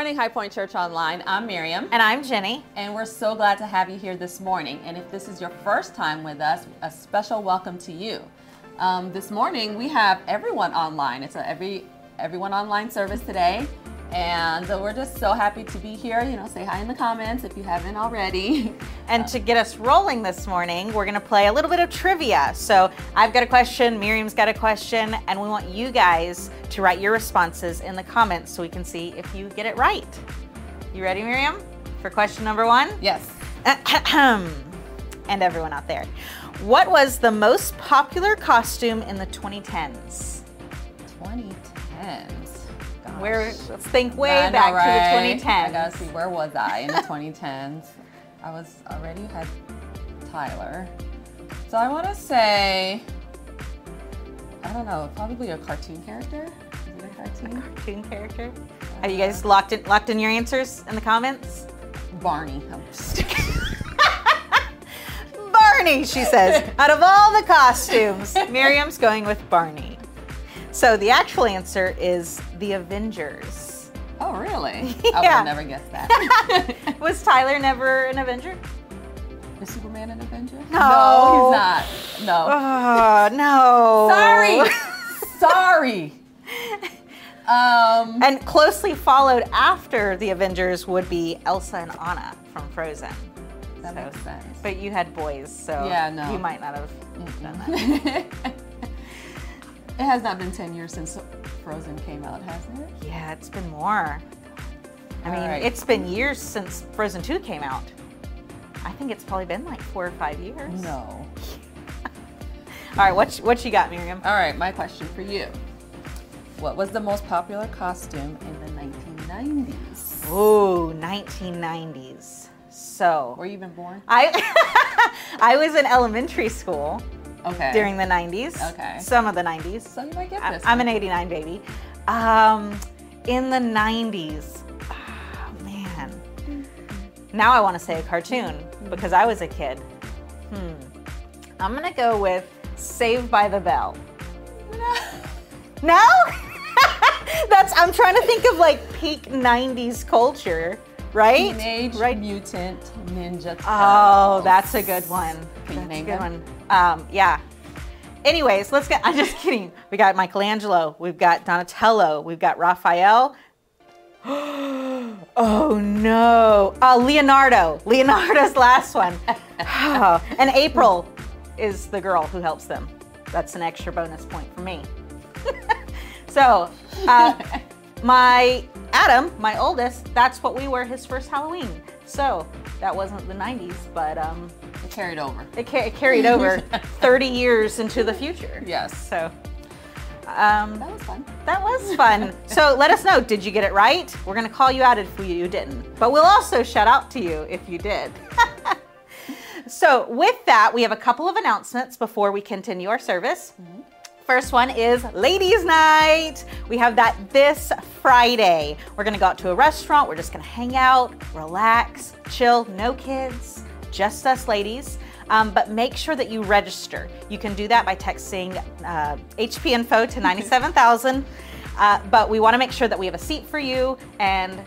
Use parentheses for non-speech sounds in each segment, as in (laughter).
morning, High Point Church Online. I'm Miriam. And I'm Jenny. And we're so glad to have you here this morning. And if this is your first time with us, a special welcome to you. Um, this morning, we have everyone online. It's a every everyone online service today. And we're just so happy to be here. You know, say hi in the comments if you haven't already. (laughs) And to get us rolling this morning, we're going to play a little bit of trivia. So I've got a question, Miriam's got a question, and we want you guys to write your responses in the comments so we can see if you get it right. You ready, Miriam, for question number one? Yes. (clears throat) and everyone out there. What was the most popular costume in the 2010s? 2010s. Where let's think way know, back right? to the 2010s. I gotta see where was I in the 2010s. I was already had Tyler. So I want to say, I don't know, probably a cartoon character. Is it a cartoon? A cartoon character. Uh, Are you guys locked in locked in your answers in the comments? Barney. (laughs) Barney, she says. Out of all the costumes, (laughs) Miriam's going with Barney. So the actual answer is the Avengers. Oh, really? (laughs) yeah. I would have never guessed that. (laughs) Was Tyler never an Avenger? Is Superman an Avenger? No. No, he's not. No. (laughs) Oh, no. Sorry. Sorry. Um, and closely followed after the Avengers would be Elsa and Anna from Frozen. That so, makes sense. But you had boys, so yeah, no. you might not have mm done that. It has not been 10 years since Frozen came out, hasn't it? Yeah, it's been more. I mean, right. it's been years since Frozen 2 came out. I think it's probably been like four or five years. No. (laughs) All right, what, what you got, Miriam? All right, my question for you. What was the most popular costume in the 1990s? Ooh, 1990s. So. Were you even born? I, (laughs) I was in elementary school. Okay. During the 90s. Okay. Some of the 90s. So you might get this. I, am an 89 baby. Um, in the 90s, oh, (sighs) man. Now I want to say a cartoon because I was a kid. Hmm. I'm going to go with Saved by the Bell. (laughs) no? no? (laughs) That's I'm trying to think of like peak 90s culture, right? Teenage right. Mutant Ninja Turtles. Oh, that's a good one. Can that's name a good them? one. Um, yeah. Anyways, let's get. (laughs) I'm just kidding. We got Michelangelo. We've got Donatello. We've got Raphael. (gasps) oh no. Uh, Leonardo. Leonardo's (laughs) last one. Oh, (sighs) and April is the girl who helps them. That's an extra bonus point for me. (laughs) so, uh, my Adam, my oldest, that's what we were his first Halloween. So that wasn't the 90s, but um, it carried over. It, ca- it carried over (laughs) 30 years into the future. Yes. So um, that was fun. That was fun. (laughs) so let us know. Did you get it right? We're going to call you out if you didn't. But we'll also shout out to you if you did. (laughs) so with that, we have a couple of announcements before we continue our service. Mm-hmm. First one is Ladies Night. We have that this Friday. We're gonna go out to a restaurant. We're just gonna hang out, relax, chill, no kids, just us ladies. Um, but make sure that you register. You can do that by texting uh, HP info to (laughs) 97,000. Uh, but we wanna make sure that we have a seat for you and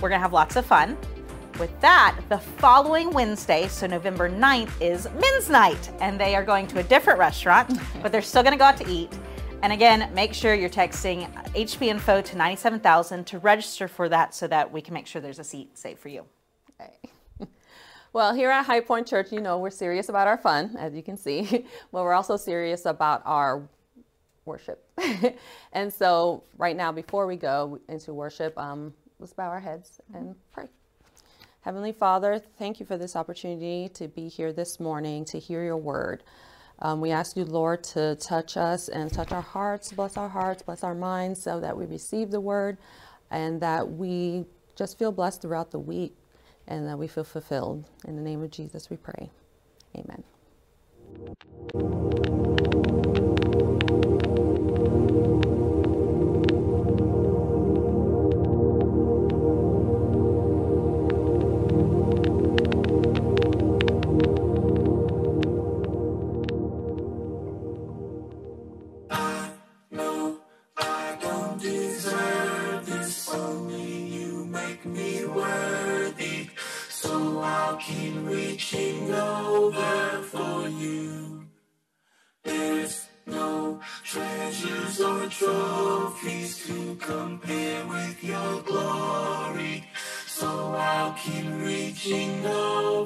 we're gonna have lots of fun. With that, the following Wednesday, so November 9th, is men's night, and they are going to a different restaurant, (laughs) but they're still going to go out to eat. And again, make sure you're texting HP info to 97,000 to register for that so that we can make sure there's a seat saved for you. Well, here at High Point Church, you know, we're serious about our fun, as you can see, (laughs) but we're also serious about our worship. (laughs) and so, right now, before we go into worship, um, let's bow our heads and pray. Heavenly Father, thank you for this opportunity to be here this morning to hear your word. Um, we ask you, Lord, to touch us and touch our hearts, bless our hearts, bless our minds, so that we receive the word and that we just feel blessed throughout the week and that we feel fulfilled. In the name of Jesus, we pray. Amen. Compare with your glory. So I'll keep reaching over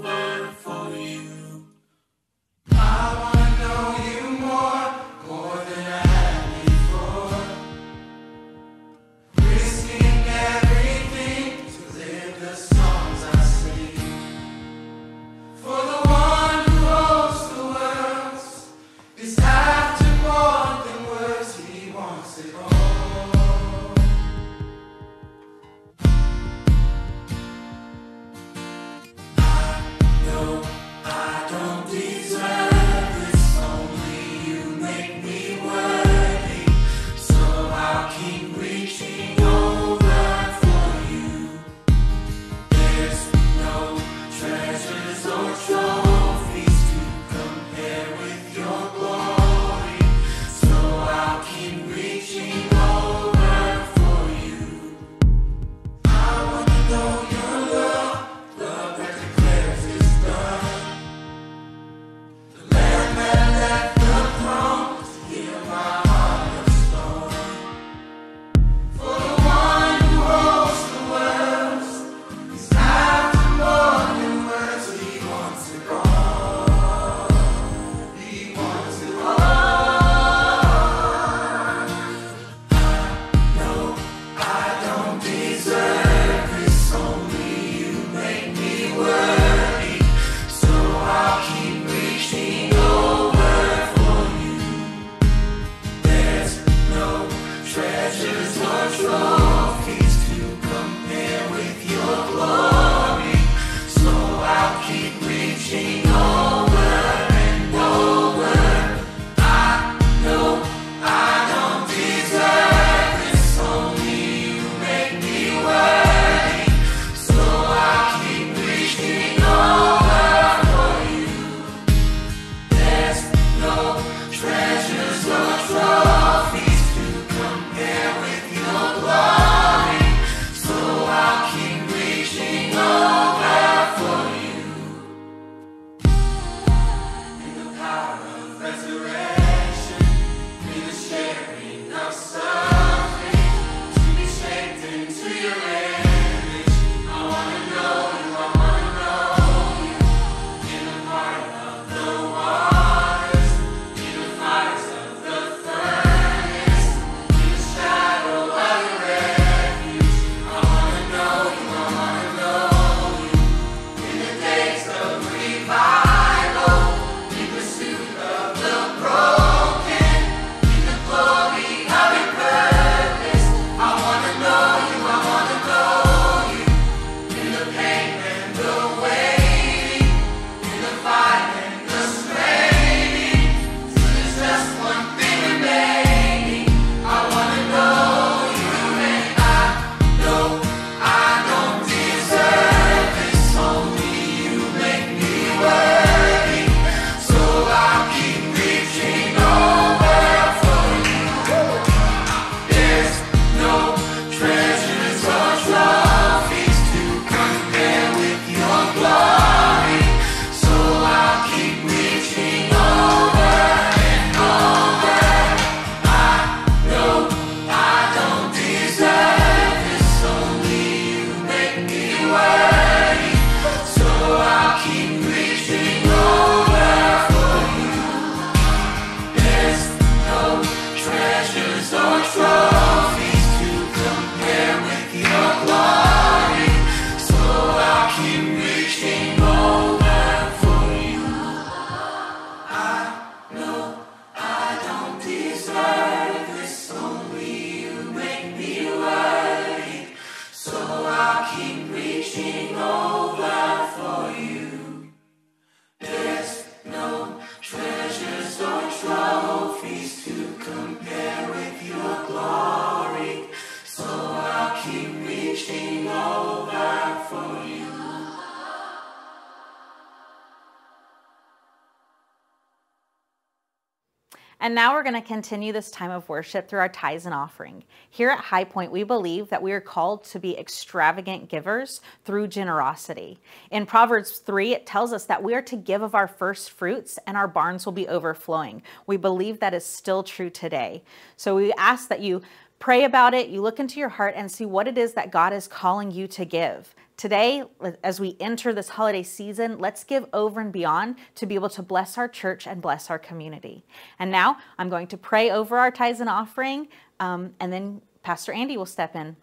And now we're going to continue this time of worship through our tithes and offering. Here at High Point, we believe that we are called to be extravagant givers through generosity. In Proverbs 3, it tells us that we are to give of our first fruits and our barns will be overflowing. We believe that is still true today. So we ask that you pray about it, you look into your heart and see what it is that God is calling you to give. Today, as we enter this holiday season, let's give over and beyond to be able to bless our church and bless our community. And now I'm going to pray over our tithes and offering, um, and then Pastor Andy will step in.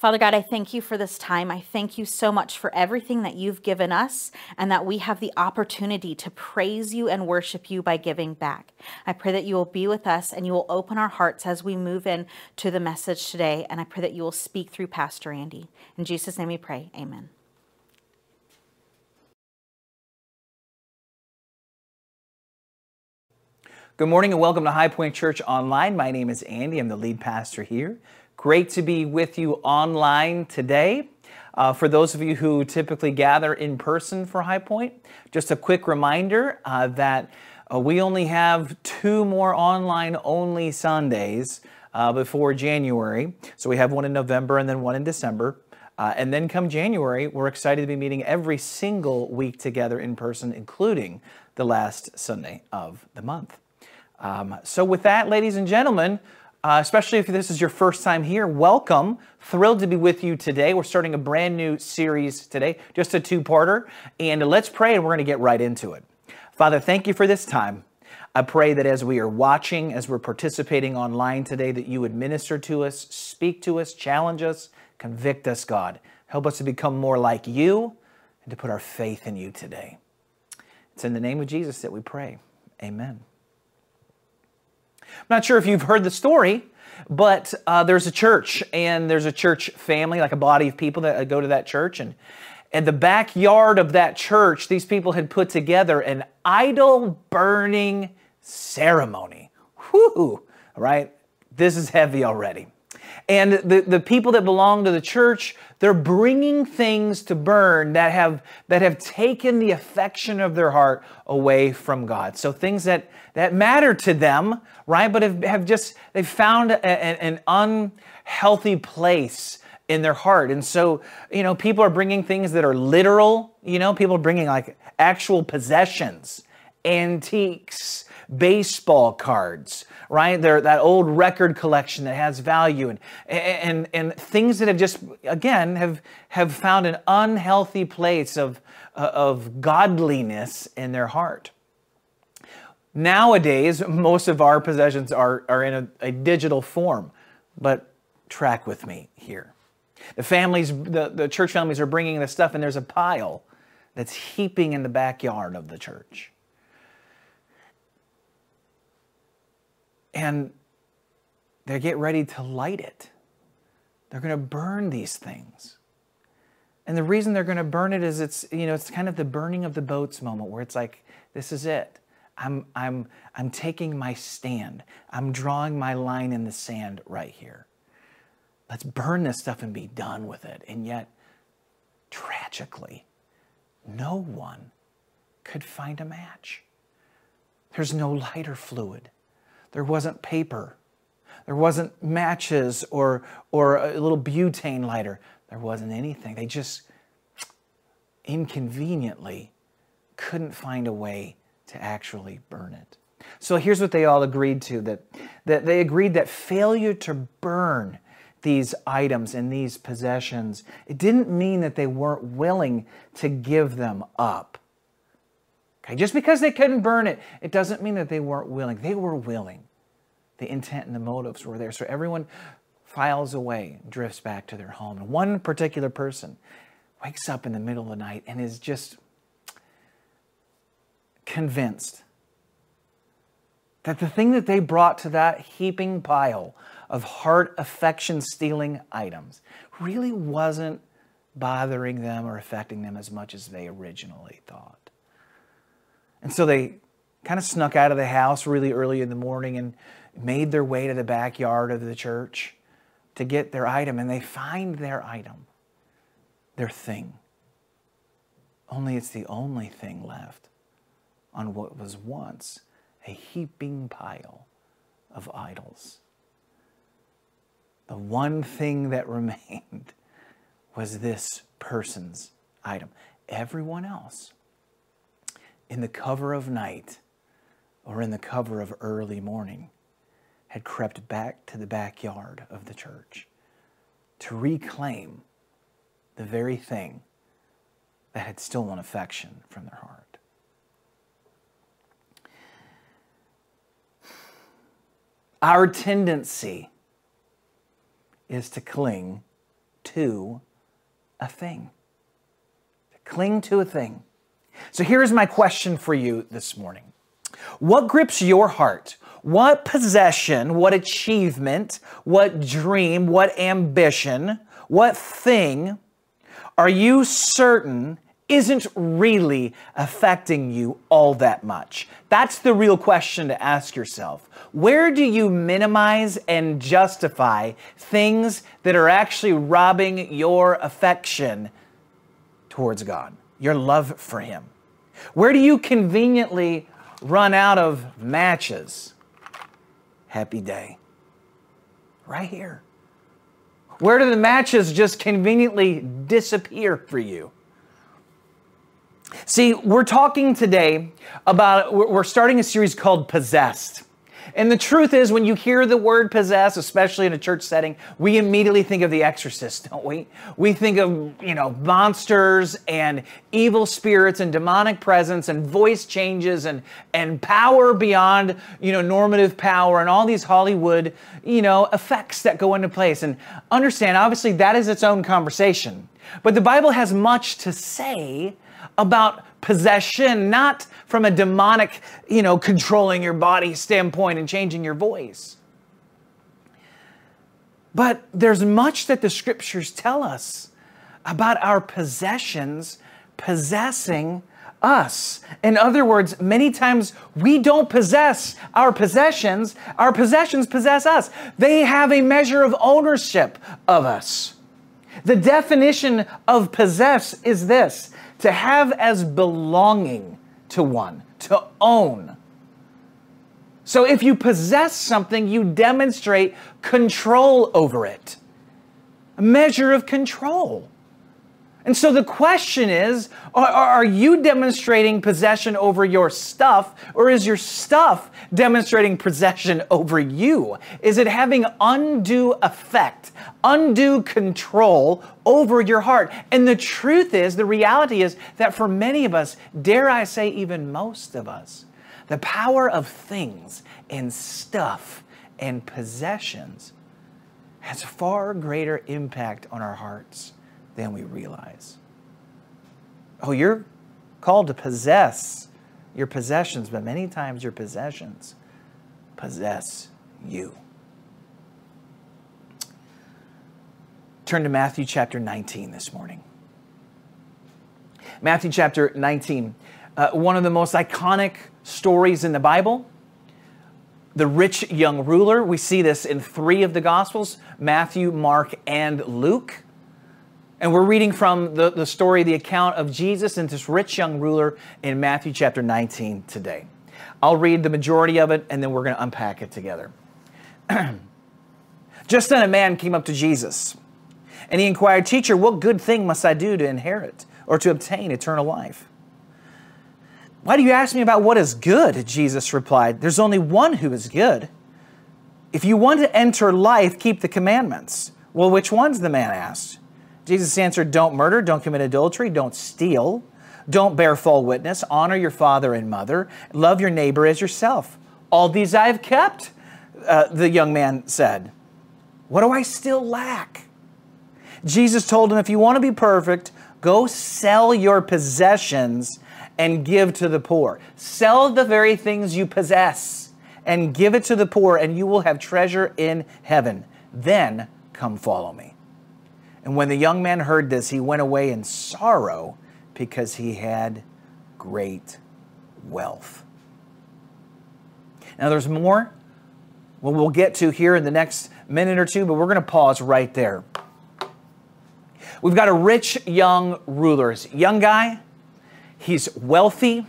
Father God, I thank you for this time. I thank you so much for everything that you've given us and that we have the opportunity to praise you and worship you by giving back. I pray that you will be with us and you will open our hearts as we move in to the message today. And I pray that you will speak through Pastor Andy. In Jesus' name we pray. Amen. Good morning and welcome to High Point Church Online. My name is Andy. I'm the lead pastor here. Great to be with you online today. Uh, for those of you who typically gather in person for High Point, just a quick reminder uh, that uh, we only have two more online only Sundays uh, before January. So we have one in November and then one in December. Uh, and then come January, we're excited to be meeting every single week together in person, including the last Sunday of the month. Um, so, with that, ladies and gentlemen, uh, especially if this is your first time here, welcome. Thrilled to be with you today. We're starting a brand new series today, just a two parter. And let's pray and we're going to get right into it. Father, thank you for this time. I pray that as we are watching, as we're participating online today, that you would minister to us, speak to us, challenge us, convict us, God. Help us to become more like you and to put our faith in you today. It's in the name of Jesus that we pray. Amen. I'm not sure if you've heard the story, but uh, there's a church and there's a church family, like a body of people that go to that church. And in the backyard of that church, these people had put together an idol burning ceremony. Whoo, right? This is heavy already. And the, the people that belong to the church, they're bringing things to burn that have, that have taken the affection of their heart away from God. So things that, that matter to them, right? But have, have just, they've found a, a, an unhealthy place in their heart. And so, you know, people are bringing things that are literal, you know, people are bringing like actual possessions, antiques, baseball cards, right? They're that old record collection that has value and, and, and things that have just, again, have, have found an unhealthy place of, of godliness in their heart. Nowadays, most of our possessions are, are in a, a digital form, but track with me here. The families, the, the church families are bringing the stuff, and there's a pile that's heaping in the backyard of the church. And they get ready to light it. They're going to burn these things. And the reason they're going to burn it is it's, you know, it's kind of the burning of the boats moment where it's like, this is it. I'm, I'm, I'm taking my stand. I'm drawing my line in the sand right here. Let's burn this stuff and be done with it. And yet, tragically, no one could find a match. There's no lighter fluid. There wasn't paper. There wasn't matches or, or a little butane lighter. There wasn't anything. They just inconveniently couldn't find a way to actually burn it. So here's what they all agreed to that, that they agreed that failure to burn these items and these possessions, it didn't mean that they weren't willing to give them up. Okay, just because they couldn't burn it, it doesn't mean that they weren't willing. They were willing. The intent and the motives were there. So everyone files away, drifts back to their home. And one particular person wakes up in the middle of the night and is just convinced that the thing that they brought to that heaping pile of heart affection stealing items really wasn't bothering them or affecting them as much as they originally thought. And so they kind of snuck out of the house really early in the morning and made their way to the backyard of the church to get their item. And they find their item, their thing. Only it's the only thing left on what was once a heaping pile of idols. The one thing that (laughs) remained was this person's item. Everyone else, in the cover of night or in the cover of early morning, had crept back to the backyard of the church to reclaim the very thing that had stolen affection from their heart. Our tendency is to cling to a thing. To cling to a thing. So here's my question for you this morning What grips your heart? What possession, what achievement, what dream, what ambition, what thing are you certain isn't really affecting you all that much? That's the real question to ask yourself. Where do you minimize and justify things that are actually robbing your affection towards God, your love for Him? Where do you conveniently run out of matches? Happy day. Right here. Where do the matches just conveniently disappear for you? See, we're talking today about, we're starting a series called Possessed. And the truth is, when you hear the word possess, especially in a church setting, we immediately think of the exorcist, don't we? We think of, you know, monsters and evil spirits and demonic presence and voice changes and, and power beyond, you know, normative power and all these Hollywood, you know, effects that go into place. And understand, obviously, that is its own conversation. But the Bible has much to say about possession, not from a demonic, you know, controlling your body standpoint and changing your voice. But there's much that the scriptures tell us about our possessions possessing us. In other words, many times we don't possess our possessions, our possessions possess us. They have a measure of ownership of us. The definition of possess is this to have as belonging to one, to own. So if you possess something, you demonstrate control over it, a measure of control. And so the question is are, are, you demonstrating possession over your stuff, or is your stuff demonstrating possession over you? Is it having undue effect, undue control over your heart? And the truth is, the reality is that for many of us, dare I say, even most of us, the power of things and stuff and possessions has far greater impact on our hearts than we realize. Oh, you're called to possess your possessions, but many times your possessions possess you. Turn to Matthew chapter 19 this morning. Matthew chapter 19, uh, one of the most iconic stories in the Bible. The rich young ruler. We see this in three of the Gospels Matthew, Mark, and Luke. And we're reading from the, the story, the account of Jesus and this rich young ruler in Matthew chapter 19 today. I'll read the majority of it and then we're going to unpack it together. (clears throat) Just then a man came up to Jesus and he inquired, Teacher, what good thing must I do to inherit or to obtain eternal life? Why do you ask me about what is good? Jesus replied, There's only one who is good. If you want to enter life, keep the commandments. Well, which ones? The man asked. Jesus answered, Don't murder, don't commit adultery, don't steal, don't bear false witness, honor your father and mother, love your neighbor as yourself. All these I have kept, uh, the young man said. What do I still lack? Jesus told him, If you want to be perfect, go sell your possessions and give to the poor. Sell the very things you possess and give it to the poor, and you will have treasure in heaven. Then come follow me. And when the young man heard this, he went away in sorrow because he had great wealth. Now, there's more. Well, we'll get to here in the next minute or two, but we're going to pause right there. We've got a rich young ruler. Young guy, he's wealthy,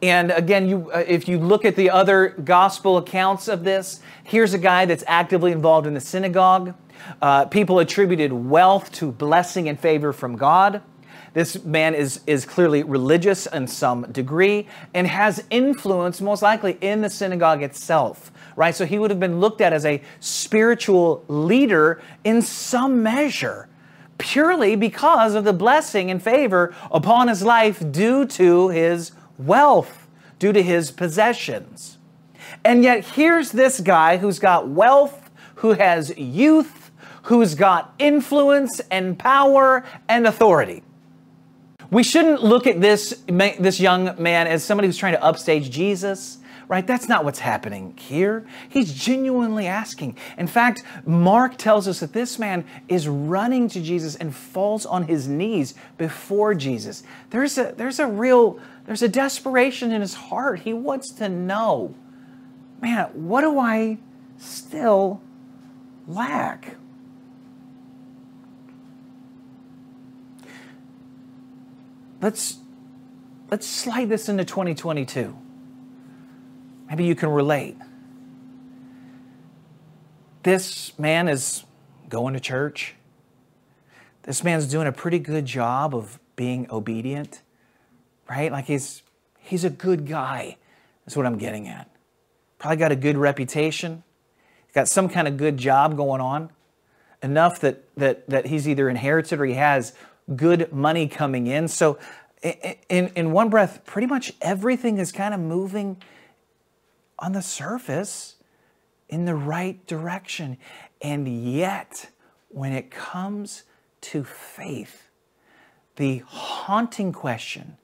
And again, you, uh, if you look at the other gospel accounts of this, here's a guy that's actively involved in the synagogue. Uh, people attributed wealth to blessing and favor from God. This man is, is clearly religious in some degree and has influence, most likely, in the synagogue itself, right? So he would have been looked at as a spiritual leader in some measure, purely because of the blessing and favor upon his life due to his wealth, due to his possessions. And yet, here's this guy who's got wealth, who has youth, who's got influence and power and authority. We shouldn't look at this, this young man as somebody who's trying to upstage Jesus, right? That's not what's happening here. He's genuinely asking. In fact, Mark tells us that this man is running to Jesus and falls on his knees before Jesus. There's a, there's a real, there's a desperation in his heart. He wants to know, man, what do I still lack? Let's let's slide this into 2022. Maybe you can relate. This man is going to church. This man's doing a pretty good job of being obedient, right? Like he's he's a good guy. That's what I'm getting at. Probably got a good reputation. Got some kind of good job going on. Enough that that that he's either inherited or he has good money coming in. So, in, in one breath, pretty much everything is kind of moving on the surface in the right direction. And yet, when it comes to faith, the haunting question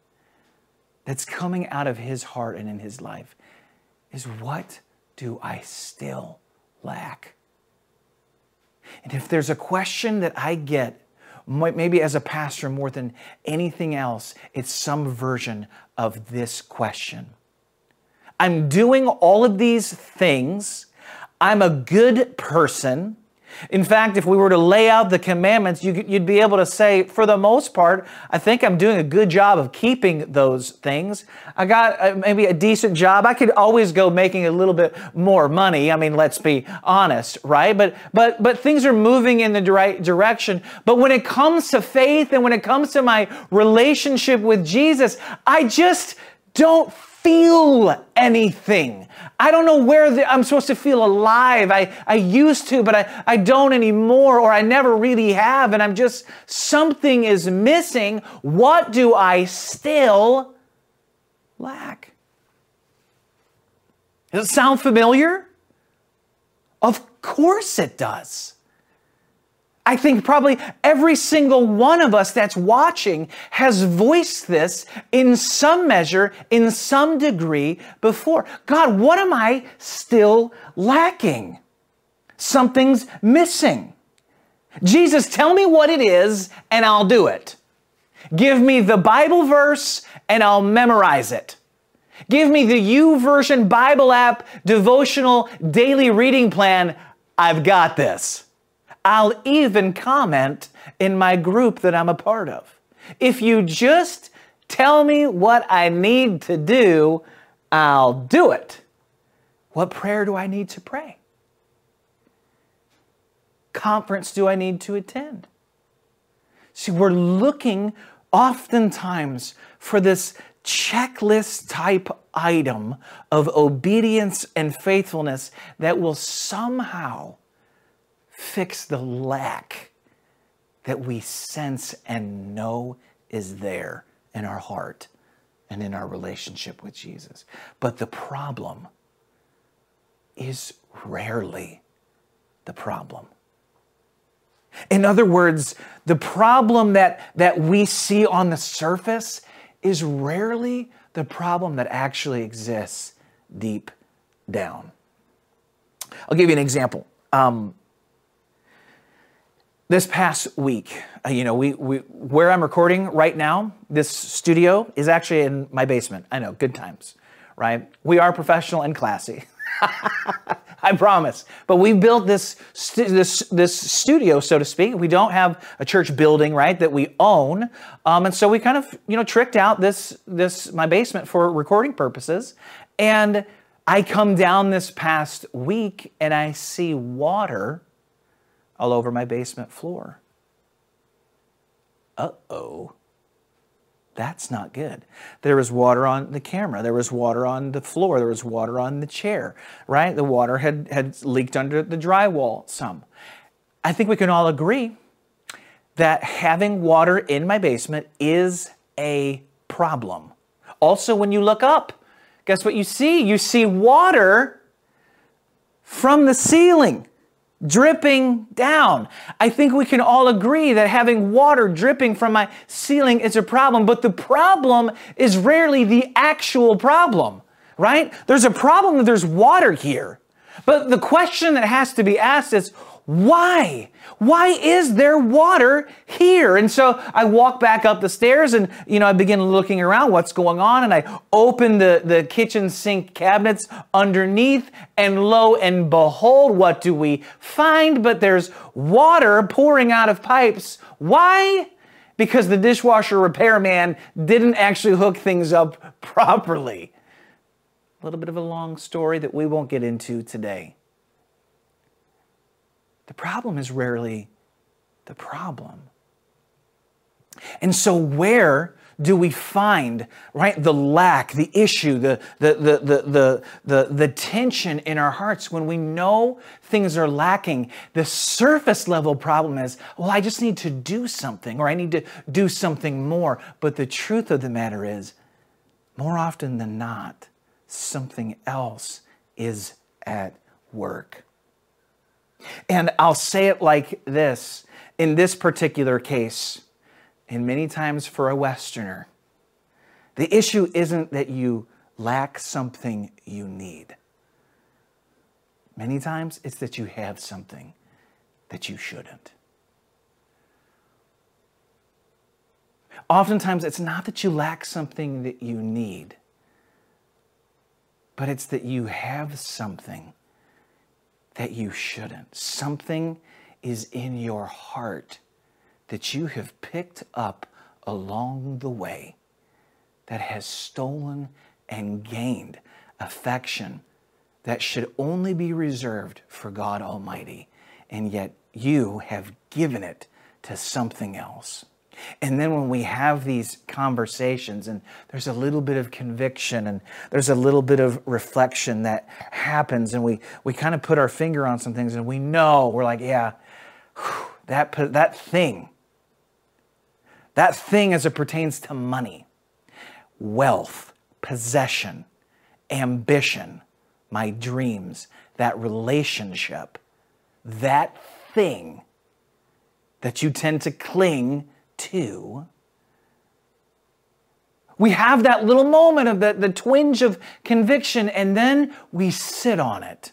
that's coming out of his heart and in his life is what do I still lack? And if there's a question that I get maybe as a pastor more than anything else, it's some version of this question. I'm doing all of these things. I'm a good person. In fact, if we were to lay out the commandments, you'd be able to say, for the most part, I think I'm doing a good job of keeping those things. I got uh, maybe a decent job. I could always go making a little bit more money. I mean, let's be honest, right? But but but things are moving in the right direction. But when it comes to faith and when it comes to my relationship with Jesus, I just don't feel anything. I don't know where the, I'm supposed to feel alive. I, I used to, but I, I don't anymore, or I never really have, and I'm just, something is missing. What do I still lack? Does it sound familiar? Of course it does. I think probably every single one of us that's watching has voiced this in some measure, in some degree before. God, what am I still lacking? Something's missing. Jesus, tell me what it is and I'll do it. Give me the Bible verse and I'll memorize it. Give me the YouVersion Bible app devotional daily reading plan. I've got this. I'll even comment in my group that I'm a part of. If you just tell me what I need to do, I'll do it. What prayer do I need to pray? Conference do I need to attend? See, we're looking oftentimes for this checklist type item of obedience and faithfulness that will somehow fix the lack that we sense and know is there in our heart and in our relationship with Jesus. But the problem is rarely the problem. In other words, the problem that, that we see on the surface is rarely the problem that actually exists deep down. I'll give you an example. Um, this past week, uh, you know, we, we where I'm recording right now, this studio is actually in my basement. I know, good times, right? We are professional and classy. (laughs) I promise. But we built this, stu- this, this studio, so to speak. We don't have a church building, right, that we own. Um, and so we kind of, you know, tricked out this, this, my basement for recording purposes. And I come down this past week and I see water all over my basement floor. Uh oh. That's not good. There was water on the camera. There was water on the floor. There was water on the chair, right? The water had, had leaked under the drywall some. I think we can all agree that having water in my basement is a problem. Also, when you look up, guess what you see? You see water from the ceiling dripping down. I think we can all agree that having water dripping from my ceiling is a problem, but the problem is rarely the actual problem, right? There's a problem that there's water here. But the question that has to be asked is why? Why is there water here? And so I walk back up the stairs and, you know, I begin looking around what's going on and I open the, the kitchen sink cabinets underneath and lo and behold, what do we find? But there's water pouring out of pipes. Why? Because the dishwasher repairman didn't actually hook things up properly. A little bit of a long story that we won't get into today. The problem is rarely the problem. And so, where do we find right the lack the issue the the, the the the the the tension in our hearts when we know things are lacking? The surface level problem is well i just need to do something or i need to do something more. But the truth of the matter is more often than not something else is at work and I'll say it like this in this particular case, and many times for a Westerner, the issue isn't that you lack something you need. Many times it's that you have something that you shouldn't. Oftentimes it's not that you lack something that you need, but it's that you have something that you shouldn't. Something is in your heart that you have picked up along the way that has stolen and gained affection that should only be reserved for God Almighty. And yet you have given it to something else. And then when we have these conversations and there's a little bit of conviction and there's a little bit of reflection that happens and we, we kind of put our finger on some things and we know, we're like, yeah, that, that thing, that thing as it pertains to money, wealth, possession, ambition, my dreams, that relationship, that thing that you tend to cling to, we have that little moment of the, the twinge of conviction, and then we sit on it.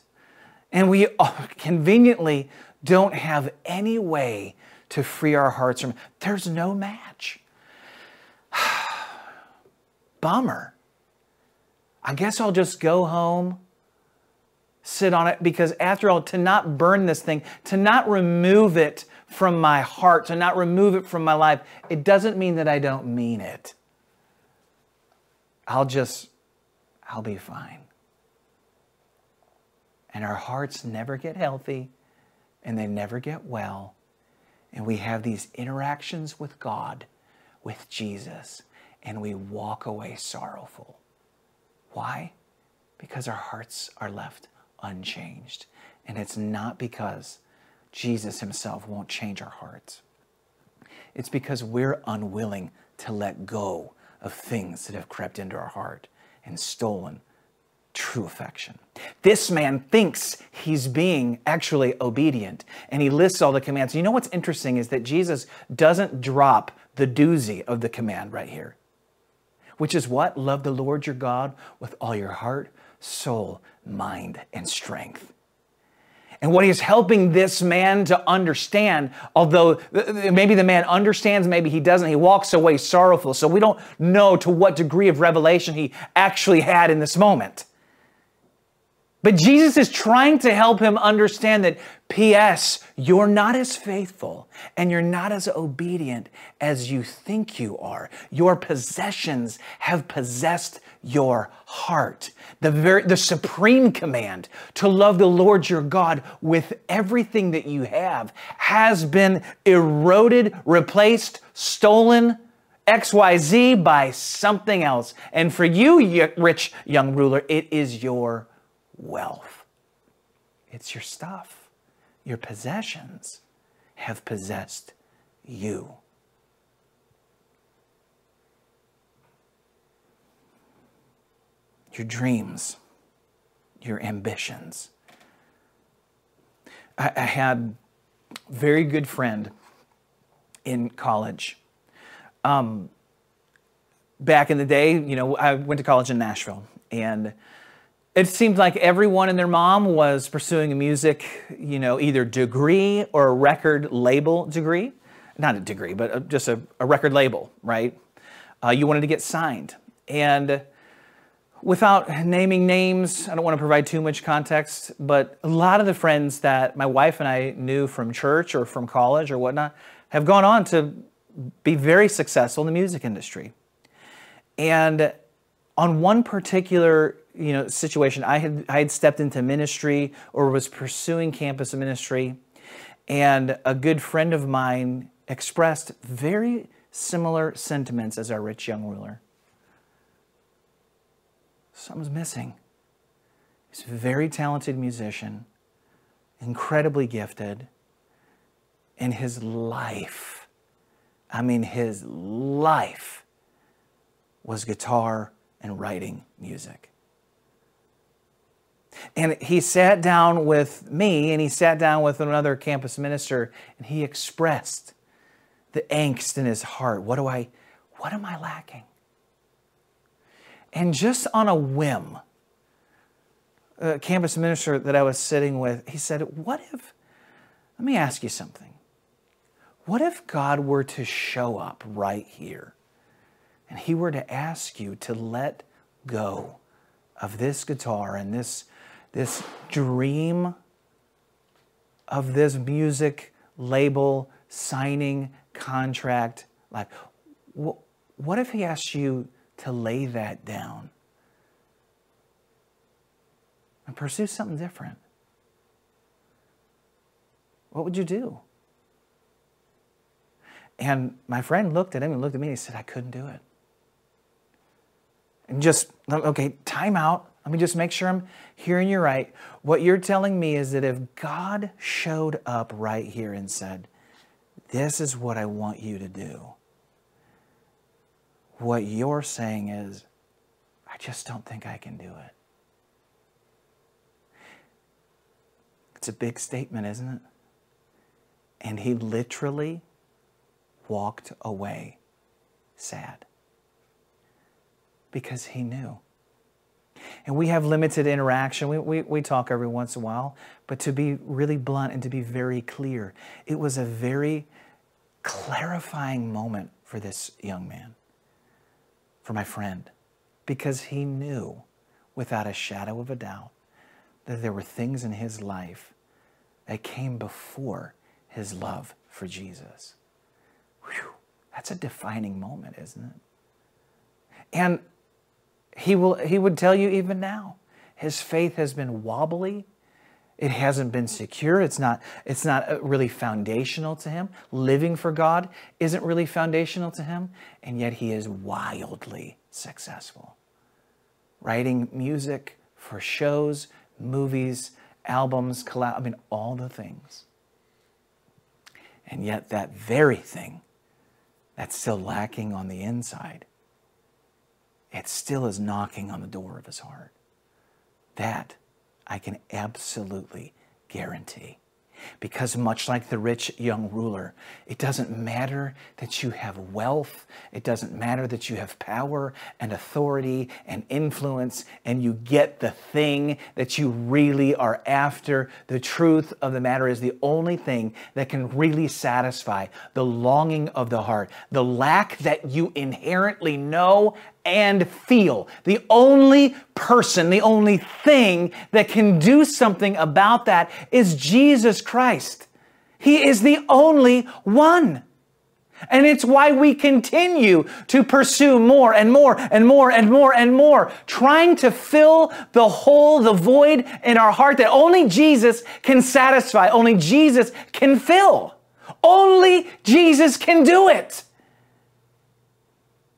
And we (laughs) conveniently don't have any way to free our hearts from there's no match. (sighs) Bummer. I guess I'll just go home, sit on it, because after all, to not burn this thing, to not remove it from my heart, to not remove it from my life, it doesn't mean that I don't mean it. I'll just, I'll be fine. And our hearts never get healthy and they never get well. And we have these interactions with God, with Jesus, and we walk away sorrowful. Why? Because our hearts are left unchanged. And it's not because Jesus himself won't change our hearts. It's because we're unwilling to let go of things that have crept into our heart and stolen true affection. This man thinks he's being actually obedient and he lists all the commands. You know what's interesting is that Jesus doesn't drop the doozy of the command right here, which is what? Love the Lord your God with all your heart, soul, mind, and strength. And what he's helping this man to understand, although maybe the man understands, maybe he doesn't, he walks away sorrowful. So we don't know to what degree of revelation he actually had in this moment. But Jesus is trying to help him understand that, P.S., you're not as faithful and you're not as obedient as you think you are. Your possessions have possessed your heart. The, very, the supreme command to love the Lord your God with everything that you have has been eroded, replaced, stolen, XYZ by something else. And for you, rich young ruler, it is your wealth. It's your stuff. Your possessions have possessed you. Your dreams, your ambitions. I, I had a very good friend in college. Um, back in the day, you know, I went to college in Nashville and it seemed like everyone and their mom was pursuing a music, you know, either degree or a record label degree. Not a degree, but just a, a, record label, right? Uh, you wanted to get signed. And without naming names, I don't want to provide too much context, but a lot of the friends that my wife and I knew from church or from college or whatnot have gone on to be very successful in the music industry. And on one particular you know situation. I had i had stepped into ministry or was pursuing campus ministry and a good friend of mine expressed very similar sentiments as our rich young ruler. Something's missing. He's a very talented musician incredibly gifted in his life i mean his life was guitar and writing music and he sat down with me and he sat down with another campus minister and he expressed the angst in his heart. What do I, what am I lacking? And just on a whim, a campus minister that I was sitting with, he said, What if, let me ask you something. What if God were to show up right here and he were to ask you to let go of this guitar and this this dream of this music label signing contract like what if he asked you to lay that down? And pursue something different. What would you do? And my friend looked at him and looked at me and he said i couldn't do it. And just okay time out let me just make sure I'm hearing you right. What you're telling me is that if God showed up right here and said, This is what I want you to do, what you're saying is, I just don't think I can do it. It's a big statement, isn't it? And he literally walked away sad because he knew. And we have limited interaction. We, we, we talk every once in a while. But to be really blunt and to be very clear, it was a very clarifying moment for this young man, for my friend, because he knew without a shadow of a doubt that there were things in his life that came before his love for Jesus. Whew, that's a defining moment, isn't it? And he, will, he would tell you even now. His faith has been wobbly. It hasn't been secure. It's not, it's not uh, really foundational to him. Living for God isn't really foundational to him. And yet he is wildly successful. Writing music for shows, movies, albums, collab, I mean, all the things. And yet that very thing that's still lacking on the inside it still is knocking on the door of his heart. That I can absolutely guarantee. Because much like the rich young ruler, it doesn't matter that you have wealth, it doesn't matter that you have power and authority and influence and you get the thing that you really are after. The truth of the matter is the only thing that can really satisfy the longing of the heart, the lack that you inherently know and feel. The only person, the only thing that can do something about that is Jesus Christ. He is the only one. And it's why we continue to pursue more and more and more and more and more, trying to fill the hole, the void in our heart that only Jesus can satisfy, only Jesus can fill. Only Jesus can do it.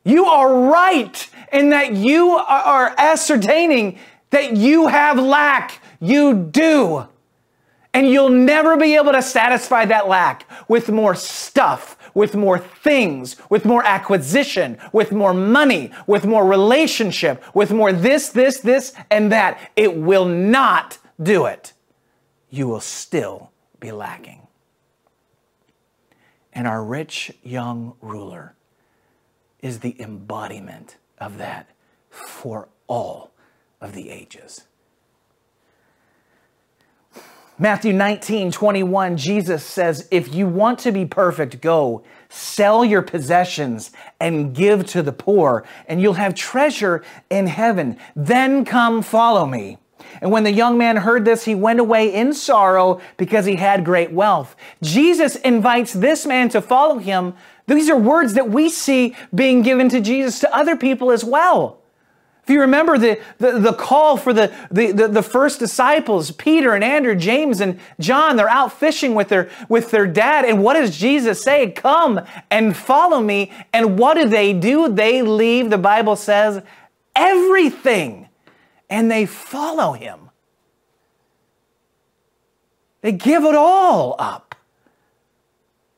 You are right in that you are ascertaining that you have lack. You do. And you'll never be able to satisfy that lack with more stuff, with more things, with more acquisition, with more money, with more relationship, with more this, this, this, and that. It will not do it. You will still be lacking. And our rich young ruler is the embodiment of that for all of the ages. Matthew 19, 21, Jesus says, If you want to be perfect, go sell your possessions and give to the poor, and you'll have treasure in heaven. Then come follow me. And when the young man heard this, he went away in sorrow because he had great wealth. Jesus invites this man to follow him. These are words that we see being given to Jesus to other people as well. If you remember the, the, the call for the, the, the, the, first disciples, Peter and Andrew, James and John, they're out fishing with their, with their dad. And what does Jesus say? Come and follow me. And what do they do? They leave, the Bible says, everything and they follow him. They give it all up.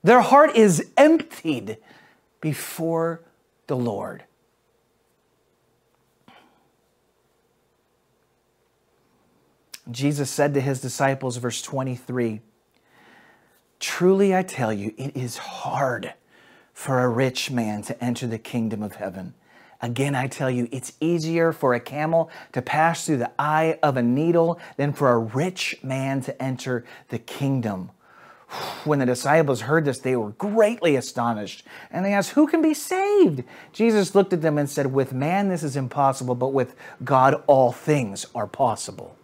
Their heart is emptied before the Lord. Jesus said to his disciples, verse 23, Truly I tell you, it is hard for a rich man to enter the kingdom of heaven. Again, I tell you, it's easier for a camel to pass through the eye of a needle than for a rich man to enter the kingdom. When the disciples heard this, they were greatly astonished. And they asked, Who can be saved? Jesus looked at them and said, With man this is impossible, but with God all things are possible.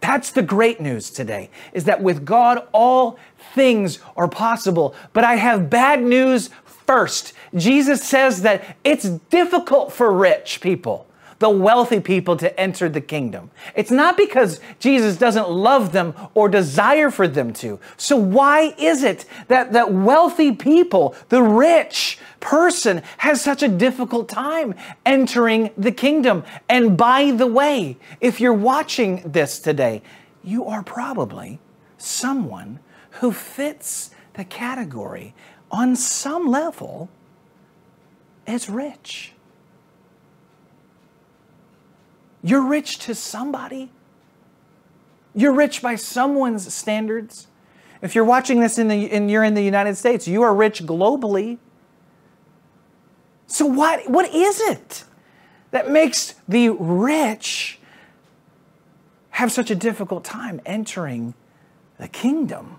That's the great news today, is that with God all things are possible. But I have bad news first. Jesus says that it's difficult for rich people, the wealthy people, to enter the kingdom. It's not because Jesus doesn't love them or desire for them to. So, why is it that, that wealthy people, the rich person, has such a difficult time entering the kingdom? And by the way, if you're watching this today, you are probably someone who fits the category on some level, as rich. You're rich to somebody. You're rich by someone's standards. If you're watching this in the, and you're in the United States, you are rich globally. So what, what is it that makes the rich have such a difficult time entering the kingdom?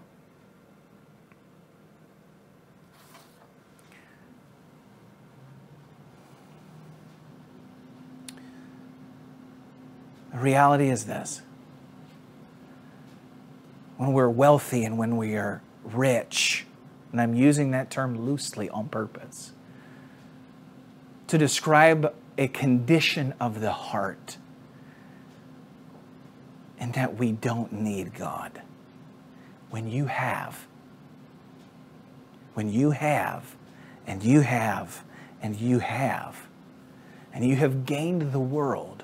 The reality is this when we're wealthy and when we are rich, and I'm using that term loosely on purpose, to describe a condition of the heart, and that we don't need God. When you have, when you have, and you have, and you have, and you have gained the world,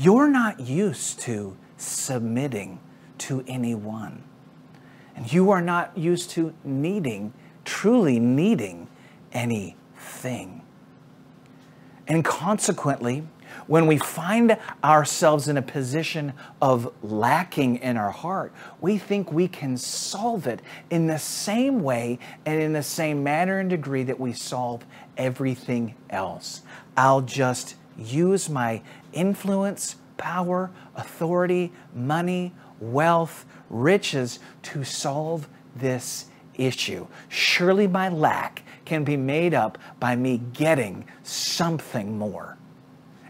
you're not used to submitting to anyone. And you are not used to needing, truly needing anything. And consequently, when we find ourselves in a position of lacking in our heart, we think we can solve it in the same way and in the same manner and degree that we solve everything else. I'll just use my influence, power, authority, money, wealth, riches to solve this issue. Surely my lack can be made up by me getting something more.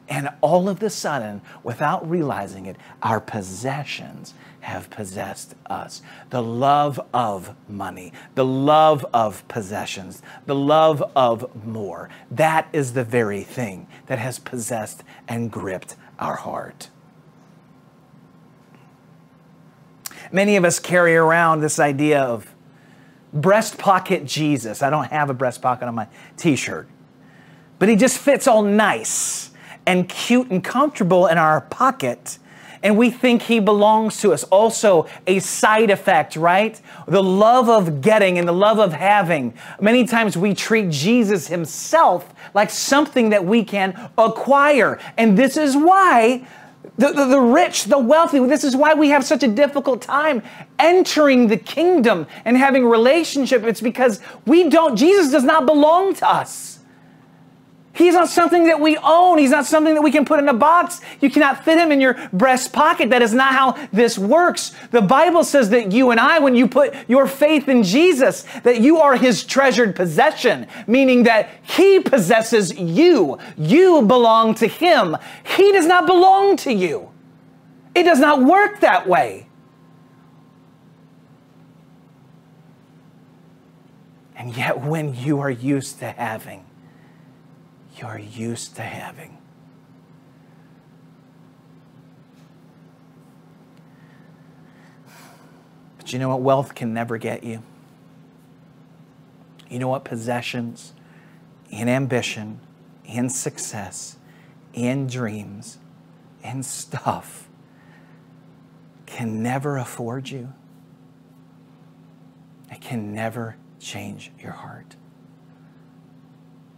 And all of a sudden, without realizing it, our possessions have possessed us. The love of money, the love of possessions, the love of more. That is the very thing that has possessed and gripped our heart. Many of us carry around this idea of breast pocket Jesus. I don't have a breast pocket on my t shirt, but he just fits all nice and cute and comfortable in our pocket. And we think he belongs to us. Also, a side effect, right? The love of getting and the love of having. Many times we treat Jesus himself like something that we can acquire. And this is why the, the, the, rich, the wealthy. This is why we have such a difficult time entering the kingdom and having relationship. It's because we don't, Jesus does not belong to us. He's not something that we own. He's not something that we can put in a box. You cannot fit him in your breast pocket. That is not how this works. The Bible says that you and I, when you put your faith in Jesus, that you are his treasured possession, meaning that he possesses you. You belong to him. He does not belong to you. It does not work that way. And yet, when you are used to having, you're used to having. But you know what wealth can never get you? You know what possessions and ambition and success and dreams and stuff can never afford you? It can never change your heart.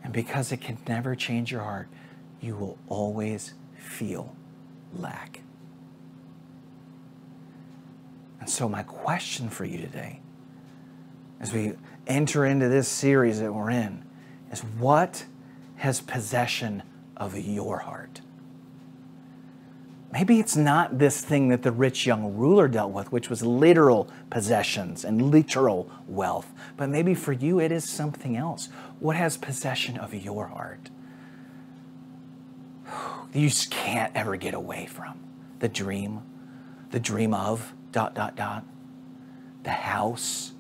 And because it can never change your heart, you will always feel lack. And so, my question for you today, as we enter into this series that we're in, is what has possession of your heart? Maybe it's not this thing that the rich young ruler dealt with, which was literal possessions and literal wealth. But maybe for you, it is something else. What has possession of your heart? (sighs) You just can't ever get away from the dream, the dream of, dot, dot, dot, the house,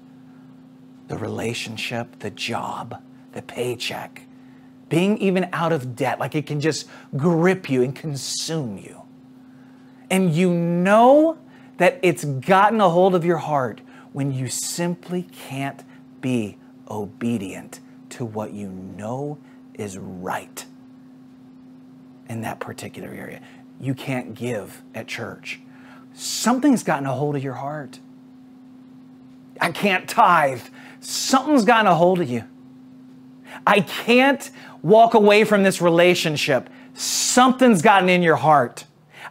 the relationship, the job, the paycheck, being even out of debt, like it can just grip you and consume you and you know that it's gotten a hold of your heart when you simply can't be obedient to what you know is right in that particular area. You can't give at church. Something's gotten a hold of your heart. I can't tithe. Something's gotten a hold of you. I can't walk away from this relationship. Something's gotten in your heart.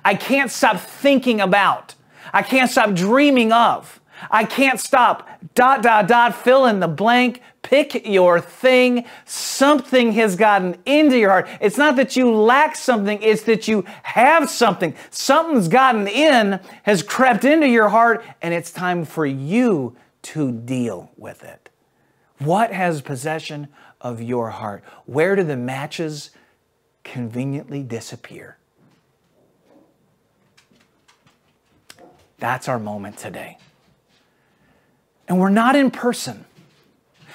I can't stop thinking about. I can't stop dreaming of. I can't stop. Dot, dot, dot, fill in the blank. Pick your thing. Something has gotten into your heart. It's not that you lack something, it's that you have something. Something's gotten in, has crept into your heart, and it's time for you to deal with it. What has possession of your heart? Where do the matches conveniently disappear? That's our moment today. And we're not in person,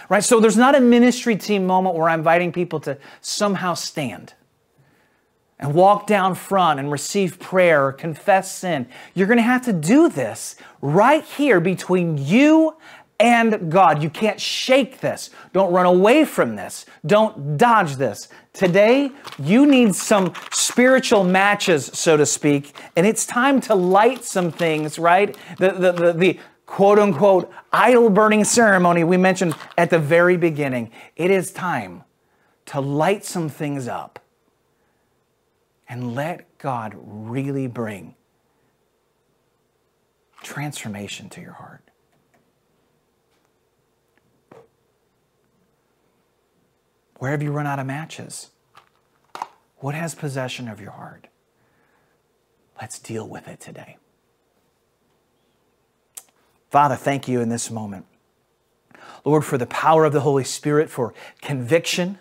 right? So there's not a ministry team moment where I'm inviting people to somehow stand and walk down front and receive prayer or confess sin. You're going to have to do this right here between you and God. You can't shake this. Don't run away from this. Don't dodge this. Today, you need some spiritual matches, so to speak, and it's time to light some things, right? The, the, the, the quote unquote idol burning ceremony we mentioned at the very beginning. It is time to light some things up and let God really bring transformation to your heart. Where have you run out of matches? What has possession of your heart? Let's deal with it today. Father, thank you in this moment. Lord, for the power of the Holy Spirit, for conviction.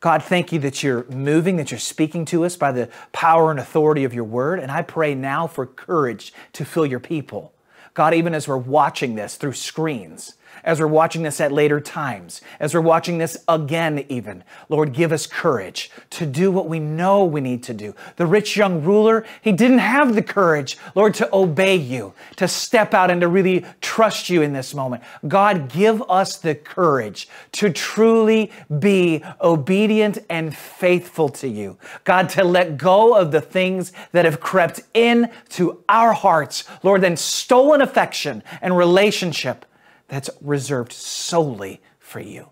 God, thank you that you're moving, that you're speaking to us by the power and authority of your word. And I pray now for courage to fill your people. God, even as we're watching this through screens, as we're watching this at later times, as we're watching this again, even. Lord, give us courage to do what we know we need to do. The rich young ruler, he didn't have the courage, Lord, to obey you, to step out and to really trust you in this moment. God, give us the courage to truly be obedient and faithful to you. God, to let go of the things that have crept into our hearts, Lord, then stolen affection and relationship that's reserved solely for you.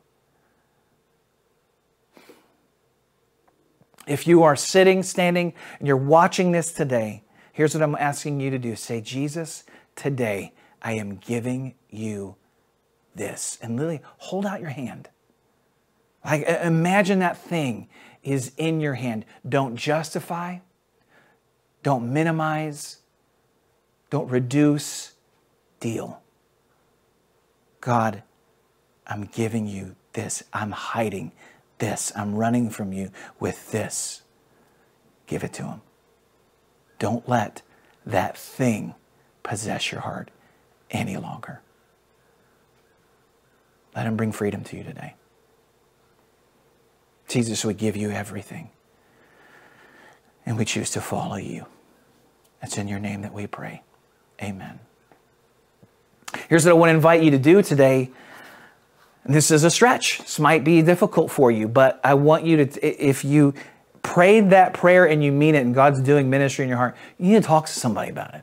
If you are sitting, standing, and you're watching this today, here's what I'm asking you to do say, Jesus, today I am giving you this. And Lily, hold out your hand. Like, imagine that thing is in your hand. Don't justify, don't minimize, don't reduce, deal. God, I'm giving you this. I'm hiding this. I'm running from you with this. Give it to Him. Don't let that thing possess your heart any longer. Let Him bring freedom to you today. Jesus, we give you everything. And we choose to follow you. It's in your name that we pray. Amen. Here's what I want to invite you to do today. This is a stretch. This might be difficult for you, but I want you to, if you prayed that prayer and you mean it and God's doing ministry in your heart, you need to talk to somebody about it.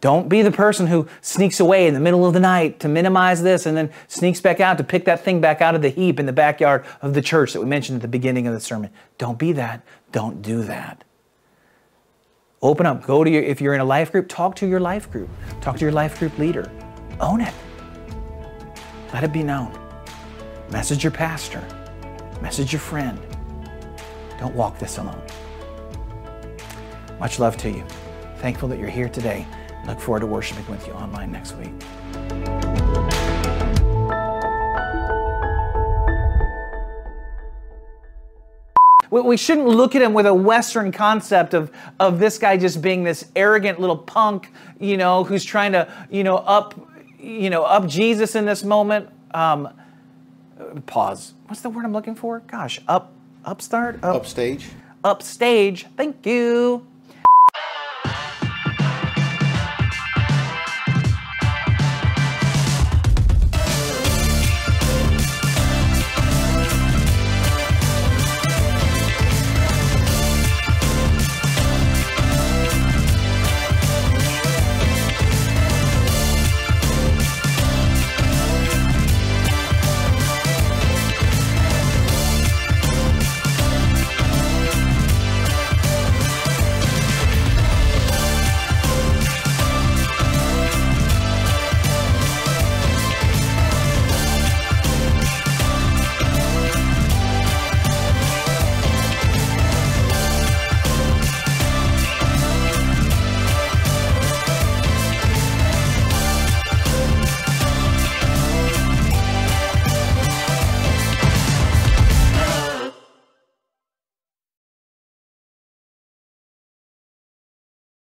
Don't be the person who sneaks away in the middle of the night to minimize this and then sneaks back out to pick that thing back out of the heap in the backyard of the church that we mentioned at the beginning of the sermon. Don't be that. Don't do that. Open up. Go to your, if you're in a life group, talk to your life group. Talk to your life group leader. Own it. Let it be known. Message your pastor. Message your friend. Don't walk this alone. Much love to you. Thankful that you're here today. Look forward to worshiping with you online next week. We shouldn't look at him with a Western concept of, of this guy just being this arrogant little punk, you know, who's trying to, you know, up, you know, up Jesus in this moment. Um, pause. What's the word I'm looking for? Gosh, up, upstart, up, Upstage. upstage. Thank you.